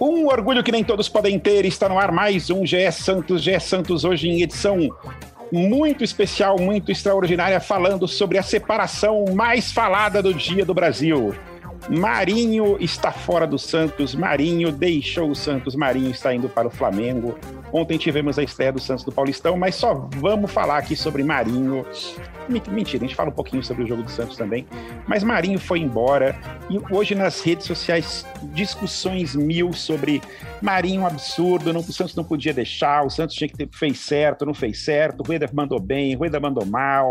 Um orgulho que nem todos podem ter, está no ar mais um GE Santos, GE Santos hoje em edição muito especial, muito extraordinária, falando sobre a separação mais falada do dia do Brasil. Marinho está fora do Santos, Marinho deixou o Santos, Marinho está indo para o Flamengo. Ontem tivemos a estreia do Santos do Paulistão, mas só vamos falar aqui sobre Marinho. Mentira, a gente fala um pouquinho sobre o jogo do Santos também. Mas Marinho foi embora e hoje nas redes sociais discussões mil sobre Marinho absurdo, não, o Santos não podia deixar, o Santos tinha que ter, fez certo, não fez certo, o Rueda mandou bem, o Rueda mandou mal.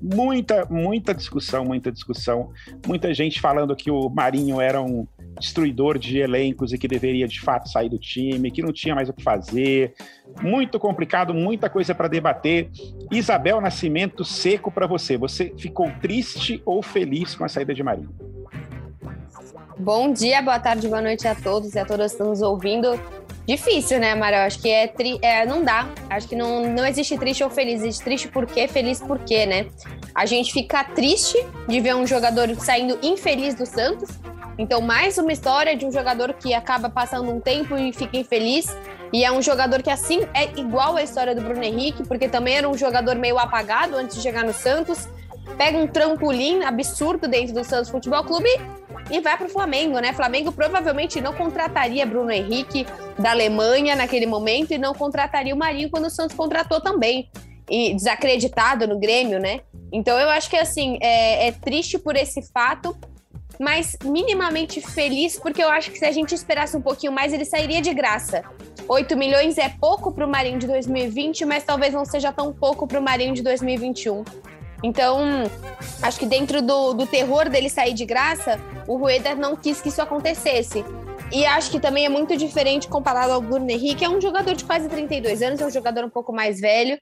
Muita, muita discussão, muita discussão. Muita gente falando que o Marinho era um destruidor de elencos e que deveria de fato sair do time, que não tinha mais o que fazer. Muito complicado, muita coisa para debater. Isabel Nascimento, seco para você. Você ficou triste ou feliz com a saída de Marinho? Bom dia, boa tarde, boa noite a todos e a todas que estão nos ouvindo. Difícil, né, Amaral? Acho que é, tri... é, não dá. Acho que não, não existe triste ou feliz. Existe triste por quê, feliz por quê, né? A gente fica triste de ver um jogador saindo infeliz do Santos. Então, mais uma história de um jogador que acaba passando um tempo e fica infeliz. E é um jogador que, assim, é igual à história do Bruno Henrique, porque também era um jogador meio apagado antes de chegar no Santos. Pega um trampolim absurdo dentro do Santos Futebol Clube e vai para o Flamengo, né? Flamengo provavelmente não contrataria Bruno Henrique da Alemanha naquele momento e não contrataria o Marinho quando o Santos contratou também. E desacreditado no Grêmio, né? Então eu acho que assim, é, é triste por esse fato, mas minimamente feliz, porque eu acho que se a gente esperasse um pouquinho mais, ele sairia de graça. 8 milhões é pouco para o Marinho de 2020, mas talvez não seja tão pouco para o Marinho de 2021. Então, acho que dentro do, do terror dele sair de graça, o Rueda não quis que isso acontecesse. E acho que também é muito diferente comparado ao Bruno Henrique, é um jogador de quase 32 anos, é um jogador um pouco mais velho.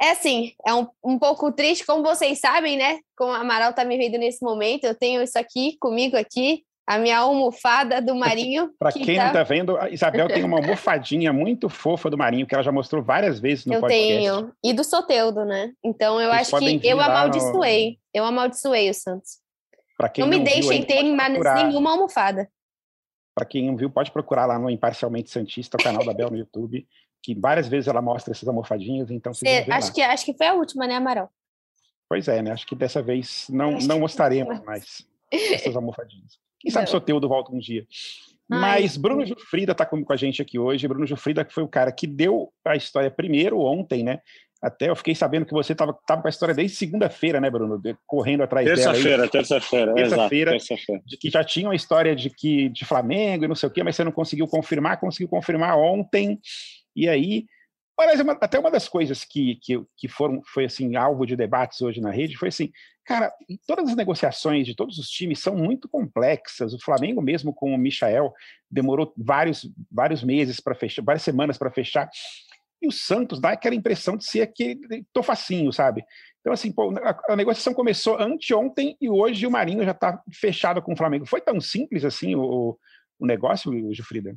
É assim, é um, um pouco triste, como vocês sabem, né? Como a Amaral tá me vendo nesse momento, eu tenho isso aqui comigo aqui, a minha almofada do Marinho. Para que quem tá... não está vendo, a Isabel tem uma almofadinha muito fofa do Marinho, que ela já mostrou várias vezes no eu podcast. Eu tenho. E do Soteudo, né? Então eu Vocês acho que eu amaldiçoei. No... Eu amaldiçoei o Santos. Quem não, não me deixem ter nenhuma almofada. Para quem não viu, pode procurar lá no Imparcialmente Santista, o canal da Bel no YouTube, que várias vezes ela mostra essas almofadinhas, então Cê, acho lá. que acho que foi a última, né, Amaral? Pois é, né? Acho que dessa vez não, não mostraremos mais essas almofadinhas. Quem sabe Soteudo volta um dia. Ai. Mas Bruno Jufrida está com, com a gente aqui hoje. Bruno Jufrida que foi o cara que deu a história primeiro ontem, né? Até eu fiquei sabendo que você estava com a história desde segunda-feira, né, Bruno? De, correndo atrás terça dela. Feira, terça-feira, terça-feira. Terça-feira. De que já tinha uma história de que de Flamengo e não sei o quê, mas você não conseguiu confirmar, conseguiu confirmar ontem. E aí Aliás, uma, até uma das coisas que, que, que foram, foi assim, alvo de debates hoje na rede foi assim, cara, todas as negociações de todos os times são muito complexas. O Flamengo mesmo com o Michael demorou vários, vários meses para fechar, várias semanas para fechar. E o Santos dá aquela impressão de ser aquele tofacinho, sabe? Então, assim, pô, a, a, negociação começou anteontem e hoje o Marinho já está fechado com o Flamengo. Foi tão simples assim o, o negócio, Gilfrida?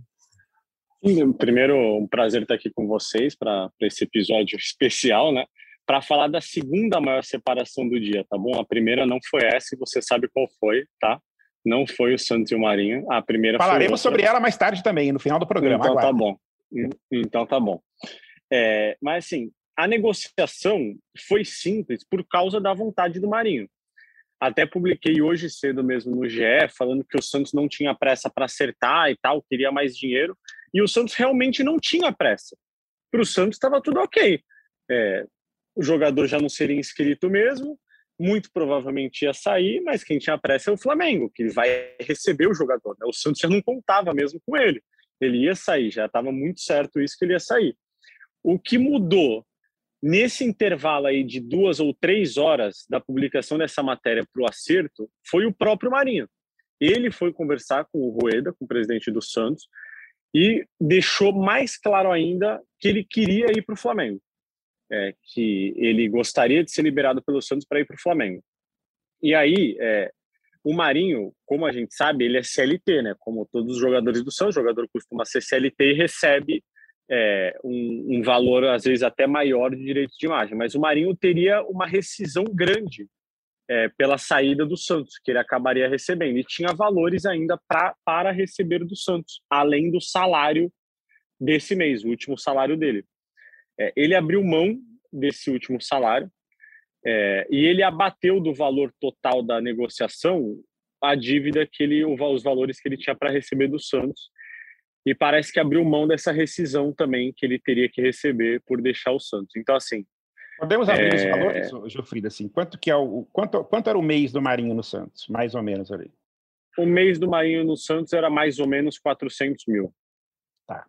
Primeiro, um prazer estar aqui com vocês para esse episódio especial, né? Para falar da segunda maior separação do dia, tá bom? A primeira não foi essa, e você sabe qual foi, tá? Não foi o Santos e o Marinho. A primeira Falaremos sobre ela mais tarde também, no final do programa. Então tá bom. Então tá bom. É, mas assim, a negociação foi simples por causa da vontade do Marinho. Até publiquei hoje cedo mesmo no GE, falando que o Santos não tinha pressa para acertar e tal, queria mais dinheiro. E o Santos realmente não tinha pressa. Para o Santos estava tudo ok. É, o jogador já não seria inscrito mesmo, muito provavelmente ia sair, mas quem tinha pressa é o Flamengo, que vai receber o jogador. Né? O Santos já não contava mesmo com ele. Ele ia sair, já estava muito certo isso que ele ia sair. O que mudou nesse intervalo aí de duas ou três horas da publicação dessa matéria para o acerto foi o próprio Marinho. Ele foi conversar com o Rueda, com o presidente do Santos, e deixou mais claro ainda que ele queria ir para o Flamengo, é, que ele gostaria de ser liberado pelo Santos para ir para o Flamengo. E aí, é, o Marinho, como a gente sabe, ele é CLT, né? Como todos os jogadores do Santos, o jogador costuma ser CLT e recebe é, um, um, valor, às vezes, até maior de direitos de imagem. Mas o Marinho teria uma rescisão grande é, pela saída do Santos, que ele acabaria recebendo. E tinha valores ainda pra, para receber do Santos, além do salário desse mês, o último salário dele. É, ele abriu mão desse último salário é, e ele abateu do valor total da negociação a dívida que ele, os valores que ele tinha para receber do Santos e parece que abriu mão dessa rescisão também que ele teria que receber por deixar o Santos. Então, assim. Podemos abrir é... os valores, Gilfrida? Assim, quanto, que é o, quanto, quanto era o mês do Marinho no Santos, mais ou menos ali? O mês do Marinho no Santos era mais ou menos 400 mil. Tá.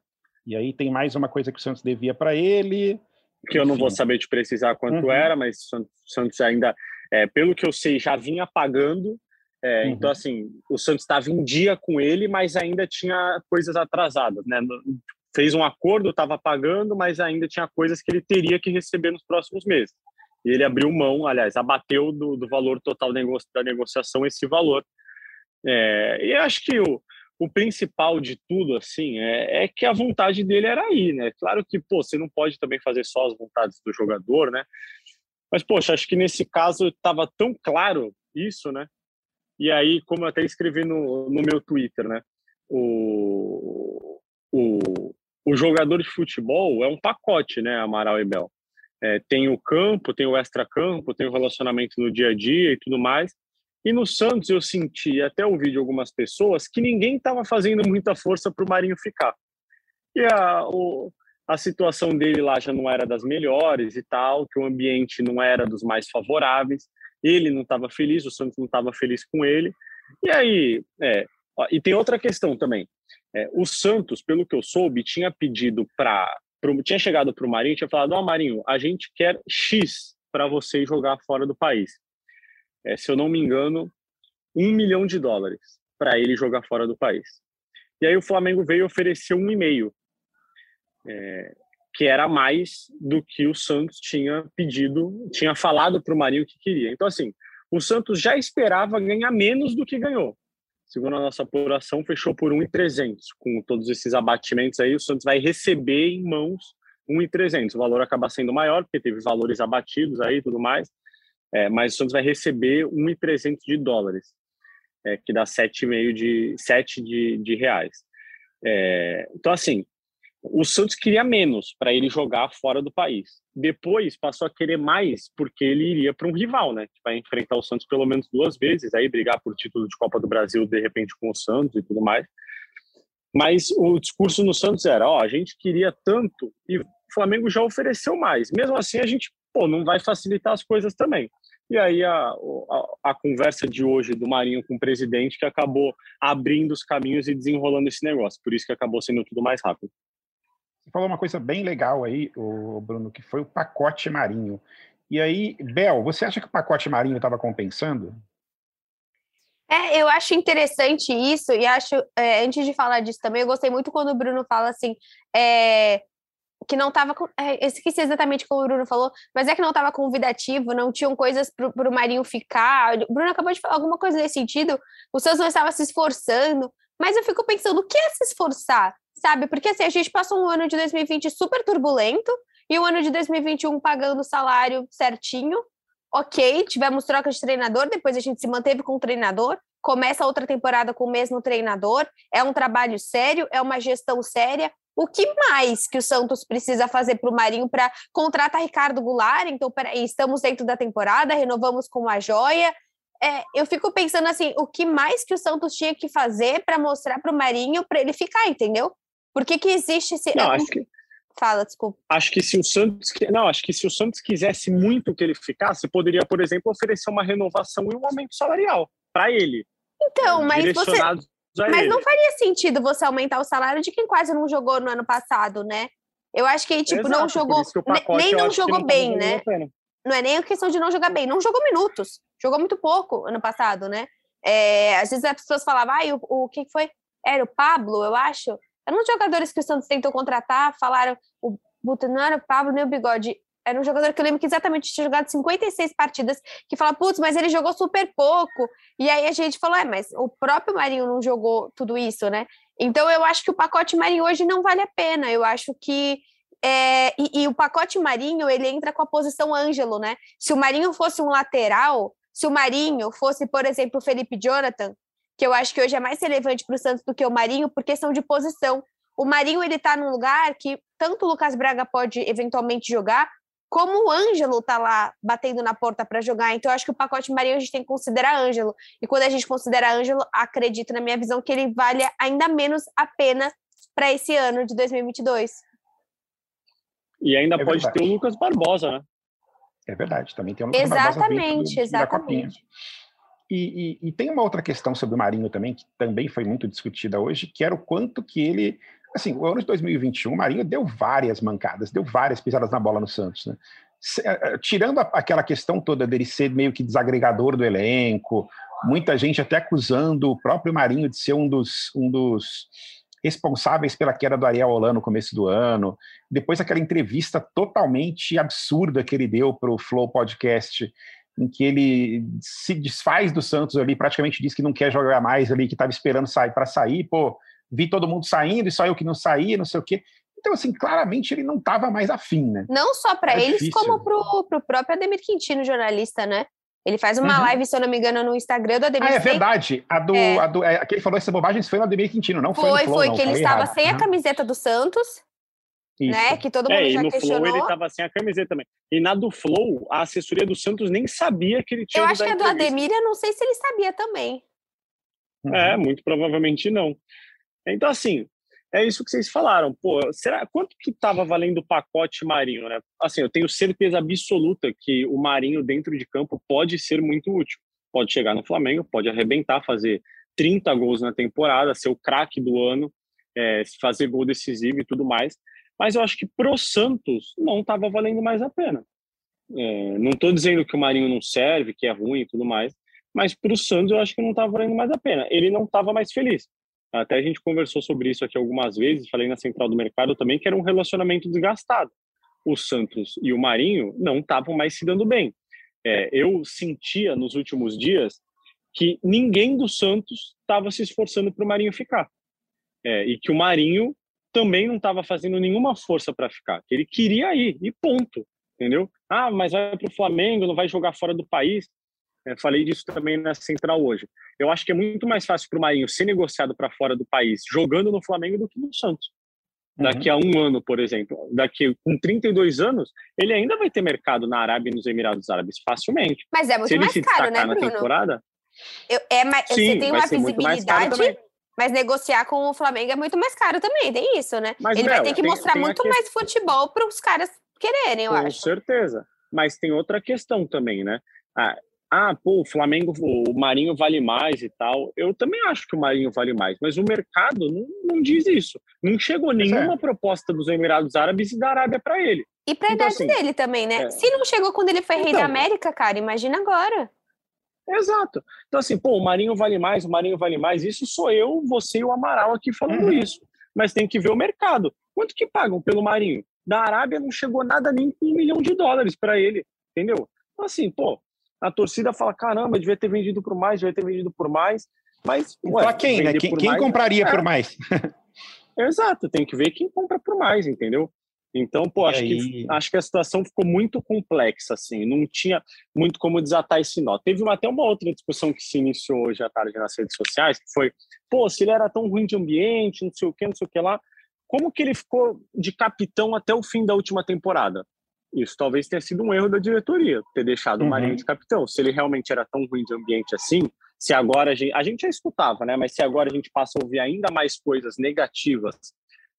E aí tem mais uma coisa que o Santos devia para ele. Que eu não vou saber te precisar quanto uhum. era, mas o Santos ainda, é, pelo que eu sei, já vinha pagando é, uhum. Então, assim, o Santos estava em dia com ele, mas ainda tinha coisas atrasadas, né? Fez um acordo, estava pagando, mas ainda tinha coisas que ele teria que receber nos próximos meses. E ele abriu mão, aliás, abateu do, do valor total da negociação esse valor. É, e acho que o, o principal de tudo, assim, é, é, que a vontade dele era aí, né? Claro que, pô, você não pode também fazer só as vontades do jogador, né? Mas, poxa, acho que nesse caso estava tão claro isso, né? E aí, como eu até escrevi no, no meu Twitter, né? O, o, o jogador de futebol é um pacote, né, Amaral e Bel? É, tem o campo, tem o extra-campo, tem o relacionamento no dia a dia e tudo mais. E no Santos eu senti, até ouvi de algumas pessoas, que ninguém estava fazendo muita força para o Marinho ficar. E a, o, a situação dele lá já não era das melhores e tal, que o ambiente não era dos mais favoráveis ele não estava feliz, o Santos não estava feliz com ele. E aí, é, ó, e tem outra questão também. É, o Santos, pelo que eu soube, tinha pedido para. Tinha chegado para o Marinho e tinha falado: Ó, oh, Marinho, a gente quer X para você jogar fora do país. É, se eu não me engano, um milhão de dólares para ele jogar fora do país. E aí o Flamengo veio oferecer um e meio. É, que era mais do que o Santos tinha pedido, tinha falado para o Marinho que queria. Então, assim, o Santos já esperava ganhar menos do que ganhou. Segundo a nossa apuração, fechou por 1,300. Com todos esses abatimentos aí, o Santos vai receber em mãos 1,300. O valor acaba sendo maior, porque teve valores abatidos aí e tudo mais, é, mas o Santos vai receber 1,300 de dólares, é, que dá 7,5 de, 7 de, de reais. É, então, assim, o Santos queria menos para ele jogar fora do país. Depois passou a querer mais porque ele iria para um rival, né? Que vai enfrentar o Santos pelo menos duas vezes, aí brigar por título de Copa do Brasil de repente com o Santos e tudo mais. Mas o discurso no Santos era: ó, a gente queria tanto e o Flamengo já ofereceu mais. Mesmo assim, a gente pô, não vai facilitar as coisas também. E aí a, a, a, conversa de hoje do Marinho com o presidente que acabou abrindo os caminhos e desenrolando esse negócio. Por isso que acabou sendo tudo mais rápido. Falou uma coisa bem legal aí, o Bruno, que foi o pacote marinho. E aí, Bel, você acha que o pacote marinho estava compensando? É, eu acho interessante isso, e acho, é, antes de falar disso também, eu gostei muito quando o Bruno fala assim, é, que não estava. É, esqueci exatamente como o Bruno falou, mas é que não estava convidativo, não tinham coisas para o Marinho ficar. O Bruno acabou de falar alguma coisa nesse sentido, o Santos não estava se esforçando, mas eu fico pensando, o que é se esforçar? Sabe? Porque assim, a gente passou um ano de 2020 super turbulento e o um ano de 2021 pagando o salário certinho. Ok, tivemos troca de treinador, depois a gente se manteve com o treinador, começa outra temporada com o mesmo treinador, é um trabalho sério, é uma gestão séria. O que mais que o Santos precisa fazer para o Marinho para contratar Ricardo Goulart? Então, peraí, estamos dentro da temporada, renovamos com a joia. É, eu fico pensando assim, o que mais que o Santos tinha que fazer para mostrar para o Marinho para ele ficar, entendeu? Por que, que existe esse. Não, acho que... Fala, desculpa. Acho que se o Santos. Não, acho que se o Santos quisesse muito que ele ficasse, poderia, por exemplo, oferecer uma renovação e um aumento salarial para ele. Então, mas você. Mas ele. não faria sentido você aumentar o salário de quem quase não jogou no ano passado, né? Eu acho que, tipo, Exato, não jogou. Nem não jogou não bem, né? Não é nem a questão de não jogar bem. Não jogou minutos. Jogou muito pouco ano passado, né? É, às vezes as pessoas falavam, ah, o, o que foi? Era o Pablo, eu acho. Eram os jogadores que o Santos tentou contratar, falaram, o era o Pablo nem o Bigode. era um jogador que eu lembro que exatamente tinha jogado 56 partidas, que fala, putz, mas ele jogou super pouco. E aí a gente falou, é, mas o próprio Marinho não jogou tudo isso, né? Então eu acho que o pacote Marinho hoje não vale a pena. Eu acho que é, e, e, o pacote Marinho ele entra com a posição Ângelo, né? Se o Marinho fosse um lateral, se o Marinho fosse, por exemplo, o Felipe Jonathan, que eu acho que hoje é mais relevante para o Santos do que o Marinho, por questão de posição. O Marinho ele está num lugar que tanto o Lucas Braga pode eventualmente jogar, como o Ângelo está lá batendo na porta para jogar. Então, eu acho que o pacote Marinho a gente tem que considerar Ângelo. E quando a gente considera Ângelo, acredito na minha visão que ele vale ainda menos a pena para esse ano de 2022. E ainda é pode verdade. ter o Lucas Barbosa, né? É verdade, também tem o Lucas exatamente, Barbosa. Exatamente, e, e, e, tem uma outra questão sobre o Marinho também, que também foi muito discutida hoje, que era o quanto que ele assim, o ano de 2021, o Marinho deu várias mancadas, deu várias pisadas na bola no Santos, né? Eh, eh, tirando aquela questão toda dele ser meio que desagregador do elenco, muita gente até acusando o próprio Marinho de ser um dos, um dos responsáveis pela queda do Ariel Holan no começo do ano. Depois aquela entrevista totalmente absurda que ele deu para o Flow Podcast, em que ele se desfaz do Santos ali, praticamente diz que não quer jogar mais ali, que estava esperando sair para sair, pô, vi todo mundo saindo e só eu que não saía, não sei o quê. Então, assim, claramente ele não estava mais afim, né? Não só para eles, difícil. como para o próprio Ademir Quintino, jornalista, né? Ele faz uma uhum. live, se eu não me engano, no Instagram do Ademir. Ah, é verdade. A do, é. A do, é, que ele falou essa bobagem foi no Ademir Quintino, não foi, foi no Flow, Foi, não, que ele estava sem a camiseta do Santos, Isso. né? Que todo mundo é, já e no questionou. Flow ele estava sem a camiseta também. E na do Flow, a assessoria do Santos nem sabia que ele tinha Eu acho que a do Ademir, eu não sei se ele sabia também. Uhum. É, muito provavelmente não. Então, assim, é isso que vocês falaram. Pô, será quanto que estava valendo o pacote Marinho, né? Assim, eu tenho certeza absoluta que o Marinho dentro de campo pode ser muito útil. Pode chegar no Flamengo, pode arrebentar, fazer 30 gols na temporada, ser o craque do ano, é, fazer gol decisivo e tudo mais. Mas eu acho que pro Santos não estava valendo mais a pena. É, não estou dizendo que o Marinho não serve, que é ruim e tudo mais, mas para o Santos eu acho que não estava valendo mais a pena. Ele não estava mais feliz. Até a gente conversou sobre isso aqui algumas vezes, falei na central do mercado também, que era um relacionamento desgastado. O Santos e o Marinho não estavam mais se dando bem. É, eu sentia nos últimos dias que ninguém do Santos estava se esforçando para o Marinho ficar. É, e que o Marinho também não estava fazendo nenhuma força para ficar. Ele queria ir, e ponto. Entendeu? Ah, mas vai para o Flamengo, não vai jogar fora do país. É, falei disso também na Central hoje. Eu acho que é muito mais fácil para o Marinho ser negociado para fora do país jogando no Flamengo do que no Santos. Uhum. Daqui a um ano, por exemplo, daqui com 32 anos, ele ainda vai ter mercado na Arábia e nos Emirados Árabes facilmente. Mas é muito mais caro, né, Bruno? Na temporada, eu, é mais, Sim, você tem uma visibilidade, mas negociar com o Flamengo é muito mais caro também, tem isso, né? Mas, ele vai ter que tem, mostrar tem muito mais futebol para os caras quererem, eu com acho. Com certeza. Mas tem outra questão também, né? Ah, ah, pô, o Flamengo, o Marinho vale mais e tal. Eu também acho que o Marinho vale mais, mas o mercado não, não diz isso. Não chegou nenhuma é. proposta dos Emirados Árabes e da Arábia para ele. E para então, idade assim, dele também, né? É. Se não chegou quando ele foi então, rei da então. América, cara, imagina agora. Exato. Então, assim, pô, o Marinho vale mais, o Marinho vale mais. Isso sou eu, você e o Amaral aqui falando uhum. isso. Mas tem que ver o mercado. Quanto que pagam pelo Marinho? Da Arábia não chegou nada nem com um milhão de dólares para ele, entendeu? Então, assim, pô, a torcida fala: caramba, devia ter vendido por mais, devia ter vendido por mais. Mas. Ué, quem, né? Quem, quem mais, compraria é. por mais? Exato, tem que ver quem compra por mais, entendeu? Então, pô, acho, que, acho que a situação ficou muito complexa, assim, não tinha muito como desatar esse nó. Teve uma, até uma outra discussão que se iniciou hoje à tarde nas redes sociais, que foi, pô, se ele era tão ruim de ambiente, não sei o que, não sei o que lá, como que ele ficou de capitão até o fim da última temporada? Isso talvez tenha sido um erro da diretoria, ter deixado uhum. o Marinho de capitão. Se ele realmente era tão ruim de ambiente assim, se agora a gente, a gente já escutava, né? Mas se agora a gente passa a ouvir ainda mais coisas negativas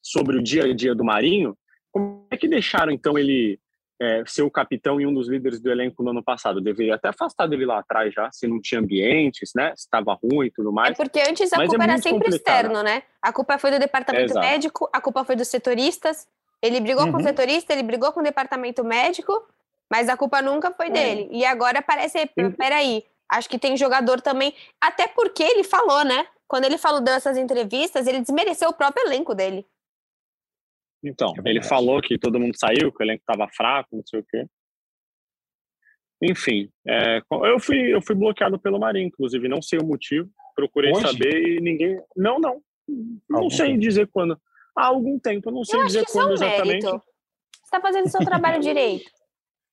sobre o dia a dia do Marinho, como é que deixaram então ele é, ser o capitão e um dos líderes do elenco no ano passado? Deveria até afastar dele lá atrás já, se não tinha ambientes, né? Se estava ruim e tudo mais. É porque antes a Mas culpa é era sempre externo, né? A culpa foi do departamento é, médico, a culpa foi dos setoristas, ele brigou uhum. com o uhum. setorista, ele brigou com o departamento médico, mas a culpa nunca foi é. dele. E agora parece, peraí, acho que tem jogador também, até porque ele falou, né? Quando ele falou dessas entrevistas, ele desmereceu o próprio elenco dele. Então, é ele falou que todo mundo saiu, que o elenco estava fraco, não sei o quê. Enfim, é, eu, fui, eu fui bloqueado pelo Marinho, inclusive, não sei o motivo, procurei Hoje? saber e ninguém. Não, não. Não algum sei tempo. dizer quando. Há algum tempo, não sei eu dizer quando é um exatamente. Você está fazendo seu trabalho direito.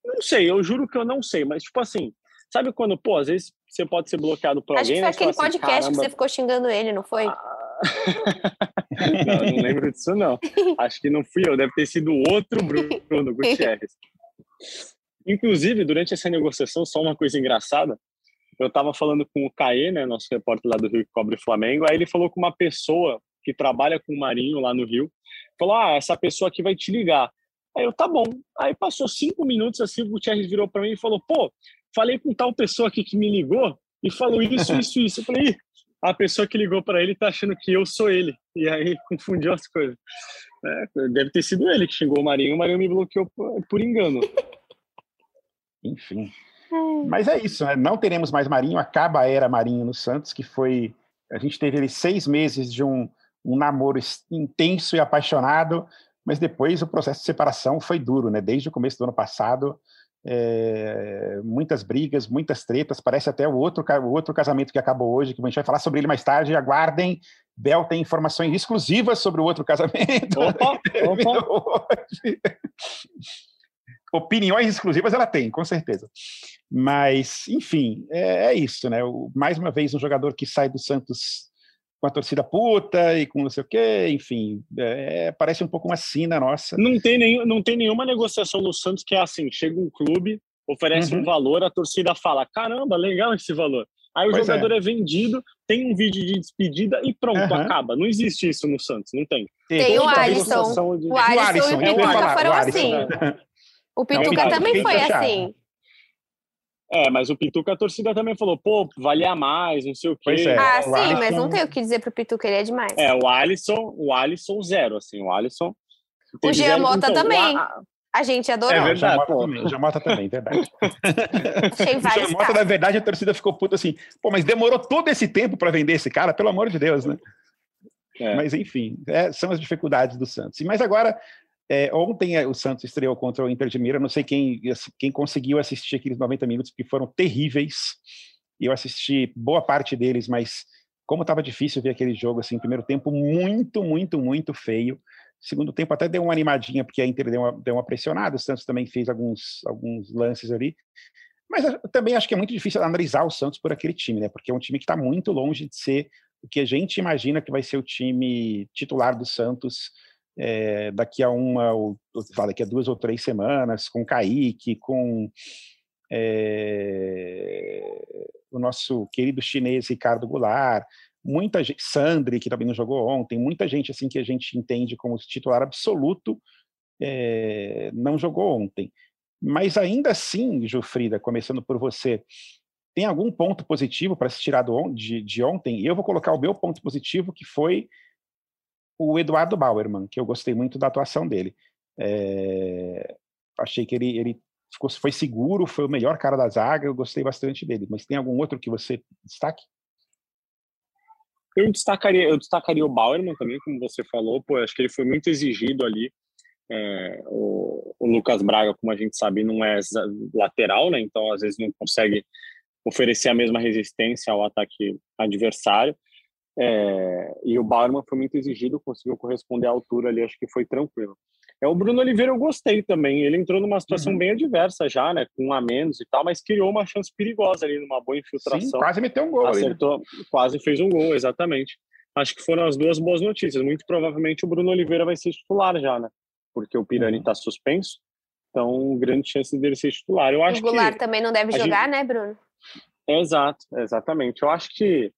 Não sei, eu juro que eu não sei, mas tipo assim, sabe quando, pô, às vezes você pode ser bloqueado por Acho alguém. Acho que foi aquele assim, podcast caramba... que você ficou xingando ele, não foi? Ah... não, não lembro disso, não. Acho que não fui eu, deve ter sido outro Bruno Gutierrez. Inclusive, durante essa negociação, só uma coisa engraçada, eu estava falando com o Caê, né, nosso repórter lá do Rio que cobre Flamengo, aí ele falou com uma pessoa que trabalha com o Marinho lá no Rio, falou, ah, essa pessoa aqui vai te ligar. Aí eu, tá bom. Aí passou cinco minutos assim, o Gutierrez virou para mim e falou, pô, falei com tal pessoa aqui que me ligou e falou isso, isso, isso. Eu falei, a pessoa que ligou para ele tá achando que eu sou ele. E aí confundiu as coisas. É, deve ter sido ele que xingou o Marinho, o Marinho me bloqueou por, por engano. Enfim. Mas é isso, né? não teremos mais Marinho, acaba a era Marinho no Santos, que foi. A gente teve ali seis meses de um, um namoro intenso e apaixonado, mas depois o processo de separação foi duro, né? Desde o começo do ano passado, é, muitas brigas, muitas tretas. Parece até o outro, o outro casamento que acabou hoje, que a gente vai falar sobre ele mais tarde. Aguardem. Bel tem informações exclusivas sobre o outro casamento. Opa, opa. Opiniões exclusivas ela tem, com certeza. Mas, enfim, é, é isso, né? O, mais uma vez, um jogador que sai do Santos com a torcida puta e com não sei o quê, enfim, é, parece um pouco uma sina nossa. Não tem, nenhum, não tem nenhuma negociação no Santos que é assim, chega um clube, oferece uhum. um valor, a torcida fala, caramba, legal esse valor. Aí o pois jogador é. é. vendido, tem um vídeo de despedida e pronto, uhum. acaba. Não existe isso no Santos, não tem. Tem, o Alisson. De... O Alisson, o e o Pituca foram assim. O Pituca também foi assim. É, mas o Pituca, a torcida também falou, pô, valia mais, não sei o quê. É, ah, sim, Alisson... mas não tem o que dizer pro Pituca, ele é demais. É, o Alisson, o Alisson zero, assim, o Alisson... O Jean Mota então, também. A... a... gente adorou. É verdade, pô. O Jean Mota também, verdade. Achei o Jean Mota, na verdade, a torcida ficou puta assim, pô, mas demorou todo esse tempo para vender esse cara, pelo amor de Deus, né? É. Mas, enfim, é, são as dificuldades do Santos. Mas agora, é, ontem é, o Santos estreou contra o Inter de Mira, não sei quem, quem conseguiu assistir aqueles 90 minutos, porque foram terríveis. Eu assisti boa parte deles, mas como estava difícil ver aquele jogo, assim, primeiro tempo muito, muito, muito feio. Segundo tempo até deu uma animadinha, porque a Inter deu uma, deu uma pressionada, o Santos também fez alguns, alguns lances ali. Mas também acho que é muito difícil analisar o Santos por aquele time, né? Porque é um time que está muito longe de ser o que a gente imagina que vai ser o time titular do Santos é, daqui a uma, ou, daqui a duas ou três semanas, com Kaique, com é, o nosso querido chinês Ricardo Goulart, muita gente, Sandri, que também não jogou ontem, muita gente assim que a gente entende como titular absoluto, é, não jogou ontem. Mas ainda assim, Jufrida, começando por você, tem algum ponto positivo para se tirar do, de, de ontem? Eu vou colocar o meu ponto positivo, que foi o Eduardo Bauerman, que eu gostei muito da atuação dele. É, achei que ele, ele ficou, foi seguro, foi o melhor cara da zaga, eu gostei bastante dele. Mas tem algum outro que você destaque? Eu destacaria, eu destacaria o Bauerman também, como você falou, pô, acho que ele foi muito exigido ali. É, o, o, Lucas Braga, como a gente sabe, não é lateral, né? Então às vezes não consegue oferecer a mesma resistência ao ataque adversário. É, e o Bauerman foi muito exigido, conseguiu corresponder à altura ali, acho que foi tranquilo. É, o Bruno Oliveira eu gostei também, ele entrou numa situação uhum. bem adversa já, né, com um a menos e tal, mas criou uma chance perigosa ali, numa boa infiltração. Sim, quase meteu um gol. Acertou, ali. quase fez um gol, exatamente. Acho que foram as duas boas notícias. Muito provavelmente o Bruno Oliveira vai ser titular já, né, porque o Pirani está uhum. suspenso, então grande chance dele ser titular. Eu acho o Goulart que também não deve jogar, gente... né, Bruno? Exato, exatamente. Eu acho que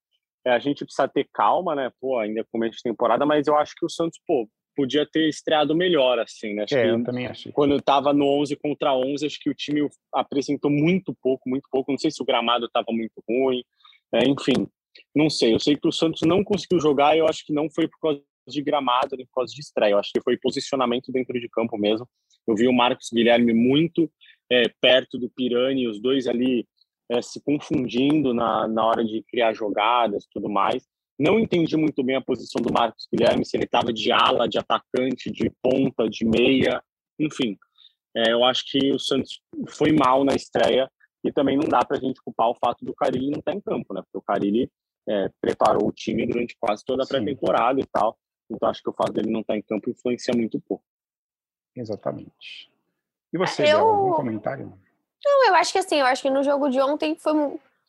é, a gente precisa ter calma, né? Pô, ainda começo de temporada, mas eu acho que o Santos, pô, podia ter estreado melhor, assim, né? Acho é, eu também achei. Quando estava no 11 contra 11, acho que o time apresentou muito pouco, muito pouco. Não sei se o gramado estava muito ruim, é, enfim, não sei. Eu sei que o Santos não conseguiu jogar e eu acho que não foi por causa de gramado, nem por causa de estreia. Eu acho que foi posicionamento dentro de campo mesmo. Eu vi o Marcos Guilherme muito é, perto do Pirani, os dois ali é, se confundindo na, na hora de criar jogadas tudo mais. Não entendi muito bem a posição do Marcos Guilherme, se ele estava de ala, de atacante, de ponta, de meia, enfim. É, eu acho que o Santos foi mal na estreia e também não dá para a gente culpar o fato do Carilli não estar tá em campo, né? Porque o Carilli é, preparou o time durante quase toda a pré-temporada e tal. Então acho que o fato dele não estar tá em campo influencia muito pouco. Exatamente. E você, eu... algum comentário? Não, eu acho que assim, eu acho que no jogo de ontem foi,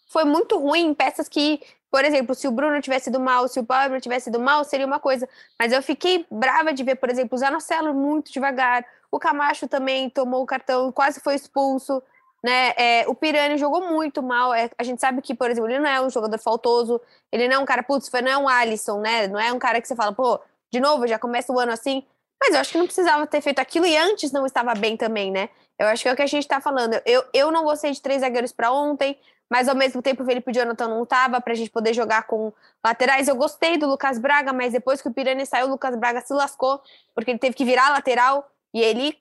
foi muito ruim peças que, por exemplo, se o Bruno tivesse ido mal, se o Pablo tivesse ido mal, seria uma coisa. Mas eu fiquei brava de ver, por exemplo, o Zanocelo muito devagar, o Camacho também tomou o cartão, quase foi expulso. Né? É, o Pirani jogou muito mal. É, a gente sabe que, por exemplo, ele não é um jogador faltoso, ele não é um cara, putz, não é um Alisson, né? Não é um cara que você fala, pô, de novo, já começa o ano assim. Mas eu acho que não precisava ter feito aquilo e antes não estava bem também, né? Eu acho que é o que a gente está falando. Eu, eu não gostei de três zagueiros para ontem, mas ao mesmo tempo o Felipe Jonathan não estava para a gente poder jogar com laterais. Eu gostei do Lucas Braga, mas depois que o Pirani saiu, o Lucas Braga se lascou, porque ele teve que virar lateral e ele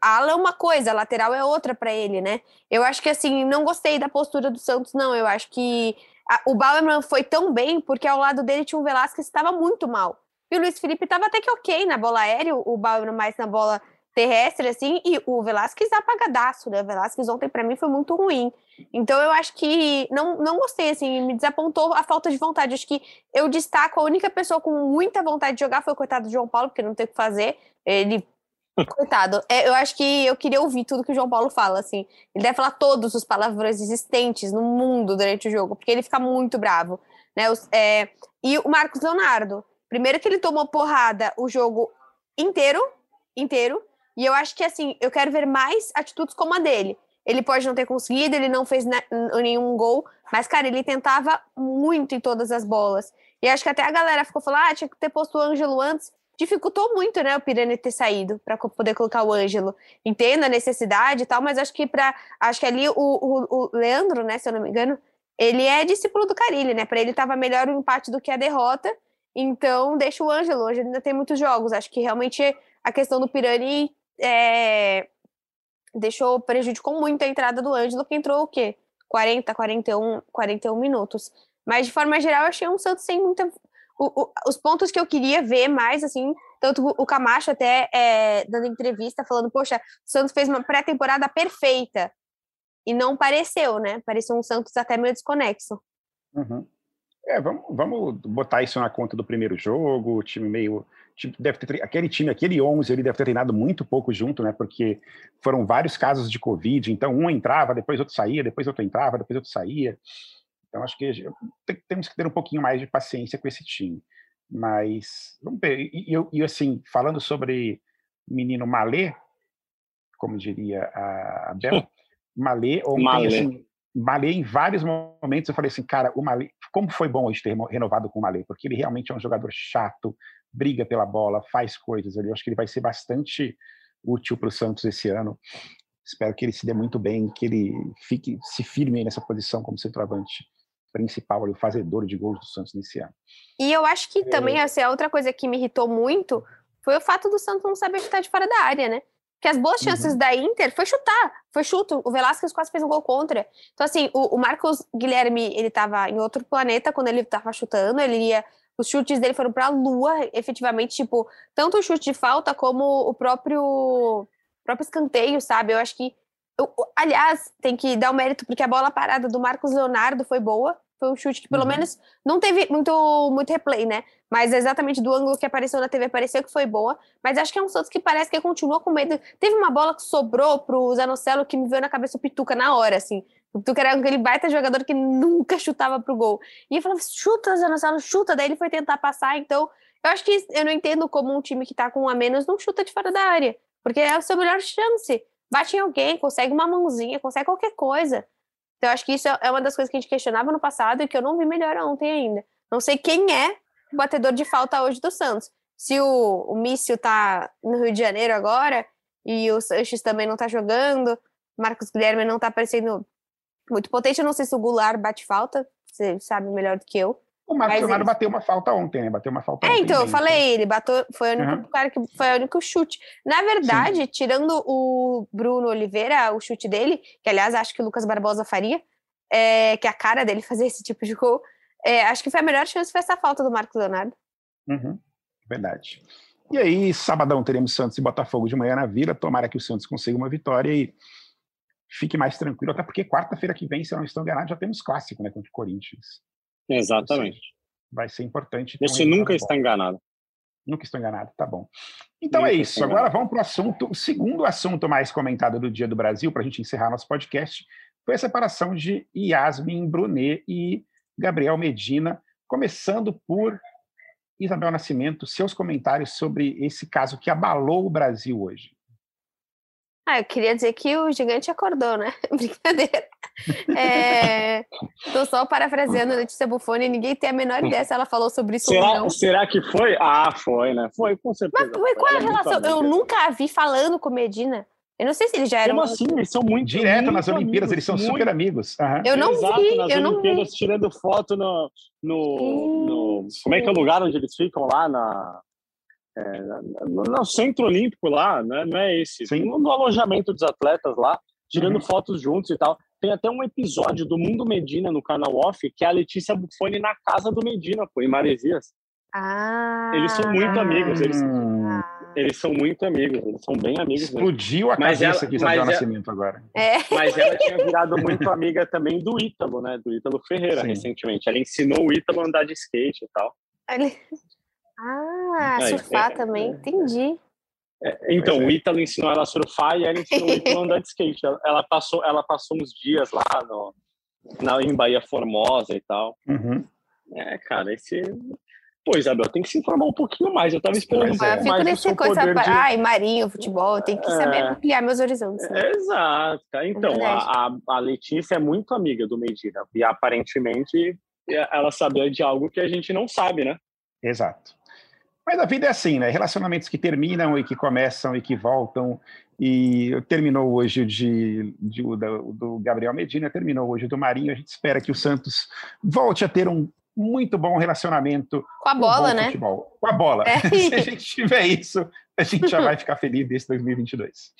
a ala é uma coisa, a lateral é outra para ele, né? Eu acho que assim, não gostei da postura do Santos, não. Eu acho que a, o Bauerman foi tão bem porque ao lado dele tinha um Velasquez que estava muito mal. E o Luiz Felipe estava até que ok na bola aérea, o Bauerman mais na bola terrestre, assim, e o Velasquez apagadaço, né? O Velasquez ontem para mim foi muito ruim. Então eu acho que não, não gostei, assim, me desapontou a falta de vontade. Acho que eu destaco a única pessoa com muita vontade de jogar foi o coitado do João Paulo, porque não tem o que fazer. Ele Coitado. É, eu acho que eu queria ouvir tudo que o João Paulo fala, assim. Ele deve falar todos os palavrões existentes no mundo durante o jogo, porque ele fica muito bravo. Né? Os, é, e o Marcos Leonardo. Primeiro que ele tomou porrada o jogo inteiro, inteiro. E eu acho que, assim, eu quero ver mais atitudes como a dele. Ele pode não ter conseguido, ele não fez nenhum gol, mas, cara, ele tentava muito em todas as bolas. E acho que até a galera ficou falando, ah, tinha que ter posto o Ângelo antes dificultou muito, né, o Pirani ter saído para poder colocar o Ângelo. Entendo a necessidade e tal, mas acho que para acho que ali o, o, o, Leandro, né, se eu não me engano, ele é discípulo do Carilli, né? Para ele estava melhor o empate do que a derrota. Então, deixa o Ângelo, hoje ainda tem muitos jogos. Acho que realmente a questão do Pirani é, deixou, prejudicou muito a entrada do Ângelo, que entrou o quê? 40, 41, 41 minutos. Mas, de forma geral, achei um Santos sem muita o, o, os pontos que eu queria ver mais, assim, tanto o Camacho até é, dando entrevista, falando, poxa, o Santos fez uma pré-temporada perfeita. E não pareceu, né? Pareceu um Santos até meio desconexo. Uhum. É, vamos, vamos botar isso na conta do primeiro jogo, o time meio. Tipo, deve ter, aquele time, aquele 11, ele deve ter treinado muito pouco junto, né? Porque foram vários casos de Covid, então um entrava, depois outro saía, depois outro entrava, depois outro saía. Então, acho que temos que ter um pouquinho mais de paciência com esse time. Mas, vamos ver. E, e, e assim, falando sobre menino Malê, como diria a Bel, Malê, ou Malê. Assim, Malê, em vários momentos eu falei assim, cara, o Malê, como foi bom hoje ter renovado com o Malê, porque ele realmente é um jogador chato, briga pela bola, faz coisas ali. Eu acho que ele vai ser bastante útil para o Santos esse ano. Espero que ele se dê muito bem, que ele fique se firme nessa posição como centroavante principal, o fazedor de gols do Santos nesse ano. E eu acho que também essa é outra coisa que me irritou muito foi o fato do Santos não saber chutar de fora da área, né? Que as boas chances uhum. da Inter foi chutar, foi chuto. O Velasquez quase fez um gol contra. Então, assim, o, o Marcos Guilherme, ele tava em outro planeta quando ele tava chutando, ele ia. Os chutes dele foram para a lua, efetivamente, tipo, tanto o chute de falta como o próprio, próprio escanteio, sabe? Eu acho que. Eu, aliás, tem que dar o mérito, porque a bola parada do Marcos Leonardo foi boa. Foi um chute que pelo uhum. menos não teve muito, muito replay, né? Mas exatamente do ângulo que apareceu na TV pareceu que foi boa. Mas acho que é um Santos que parece que continua com medo. Teve uma bola que sobrou pro Zanocelo que me veio na cabeça o Pituca na hora, assim. O Pituca era aquele baita jogador que nunca chutava pro gol. E eu falava, chuta, Zanocelo, chuta. Daí ele foi tentar passar. Então, eu acho que eu não entendo como um time que tá com um a menos não chuta de fora da área. Porque é a sua melhor chance. Bate em alguém, consegue uma mãozinha, consegue qualquer coisa. Então, acho que isso é uma das coisas que a gente questionava no passado e que eu não vi melhor ontem ainda. Não sei quem é o batedor de falta hoje do Santos. Se o, o Mício tá no Rio de Janeiro agora e o Sanches também não tá jogando, Marcos Guilherme não tá parecendo muito potente. Eu não sei se o Goulart bate falta, você sabe melhor do que eu. O Marcos Leonardo bateu uma falta ontem, né? Bateu uma falta é, ontem. É, então, eu falei, ele bateu, foi o único uhum. cara que foi o único chute. Na verdade, Sim. tirando o Bruno Oliveira, o chute dele, que aliás acho que o Lucas Barbosa faria, é, que é a cara dele fazer esse tipo de gol. É, acho que foi a melhor chance foi essa falta do Marcos Leonardo. Uhum, verdade. E aí, sabadão, teremos Santos e Botafogo de manhã na Vila. Tomara que o Santos consiga uma vitória e fique mais tranquilo, até porque quarta-feira que vem, se eu não estou enganado, já temos clássico, né, contra o Corinthians. Exatamente. Vai ser importante. Você nunca está enganado. Nunca estou enganado, tá bom. Então nunca é isso. Agora vamos para o assunto, o segundo assunto mais comentado do Dia do Brasil, para a gente encerrar nosso podcast, foi a separação de Yasmin Brunet e Gabriel Medina, começando por Isabel Nascimento, seus comentários sobre esse caso que abalou o Brasil hoje. Ah, eu queria dizer que o gigante acordou, né? Brincadeira. É... Tô só parafraseando a Letícia Buffoni, ninguém tem a menor ideia se ela falou sobre isso será, ou não. Será que foi? Ah, foi, né? Foi, com certeza. Mas, mas qual é a relação? Eu nunca a vi falando com Medina. Eu não sei se eles já eram. Como assim? Eles são muito. Direto muito nas Olimpíadas, amigos, eles são muito... super amigos. Uhum. Eu não Exato, vi. Nas eu Olimpíadas, não vi. tirando foto no. no, no como é que é o lugar onde eles ficam lá? Na, é, no, no, Centro Olímpico lá, né? não é esse? Sim. No, no alojamento dos atletas lá, tirando uhum. fotos juntos e tal. Tem até um episódio do Mundo Medina no canal Off, que é a Letícia Buffoni na casa do Medina, pô, em Maresias. Ah. Eles são muito amigos. Eles, eles são muito amigos, eles são bem amigos. Explodiu mesmo. a cabeça mas ela, que Isabel Nascimento agora. É. Mas ela tinha virado muito amiga também do Ítalo, né? Do Ítalo Ferreira, Sim. recentemente. Ela ensinou o Ítalo a andar de skate e tal. Ele... Ah, Aí, surfar é, também, entendi. É, então, o Ítalo ensinou ela a surfar e ela ensinou o Ítalo a andar de skate. Ela, ela, passou, ela passou uns dias lá no, na, em Bahia Formosa e tal. Uhum. É, cara, esse Pô, Isabel, tem que se informar um pouquinho mais. Eu tava esperando. É. Eu fico nessa coisa. De... Ai, Marinho, futebol, tem que saber é... ampliar meus horizontes. Né? É, exato. Então, é a, a, Letícia é muito amiga do Medina. E aparentemente ela sabia de algo que a gente não sabe, né? Exato. Mas a vida é assim, né? Relacionamentos que terminam e que começam e que voltam. E terminou hoje o de, de, do, do Gabriel Medina, terminou hoje o do Marinho. A gente espera que o Santos volte a ter um muito bom relacionamento com a bola, com né? Futebol. Com a bola. É. Se a gente tiver isso, a gente já vai ficar feliz desse 2022.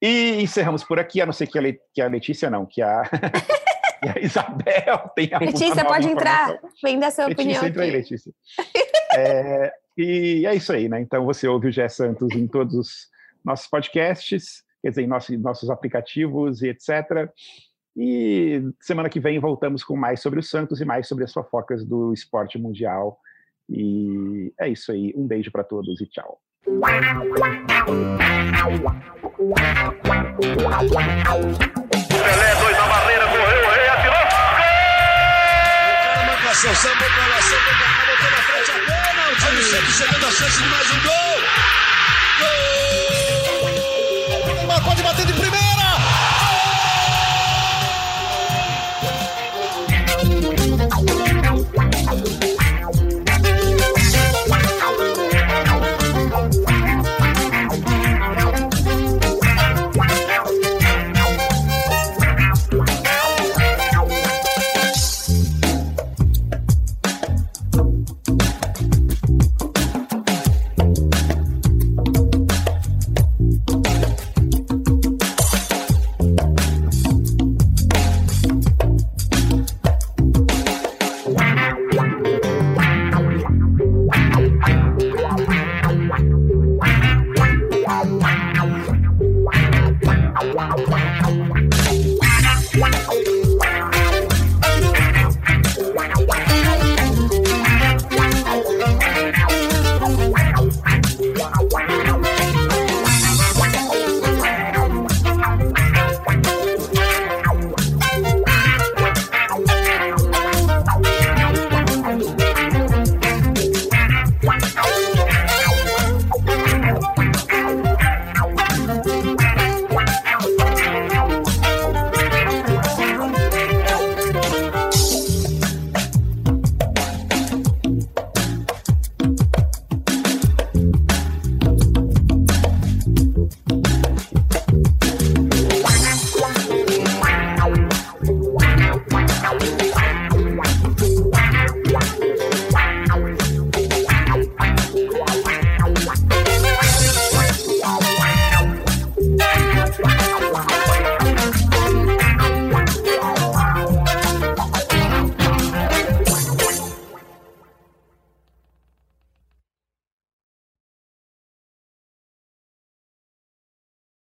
E encerramos por aqui, a não ser que a, Le... que a Letícia não, que a, que a Isabel tenha Letícia, pode entrar, vem dar sua Letícia, opinião. Entra aí, Letícia. é, e é isso aí, né? Então você ouve o Gé Santos em todos os nossos podcasts, quer dizer, em nossos, nossos aplicativos e etc. E semana que vem voltamos com mais sobre o Santos e mais sobre as fofocas do esporte mundial. E é isso aí. Um beijo para todos e tchau. Pelé, dois na barreira, correu, rei, atirou. Gol! O cara marcação, samba, bola, samba, Jamicente chegando a chance de mais um gol! Gol! Pode bater de primeira!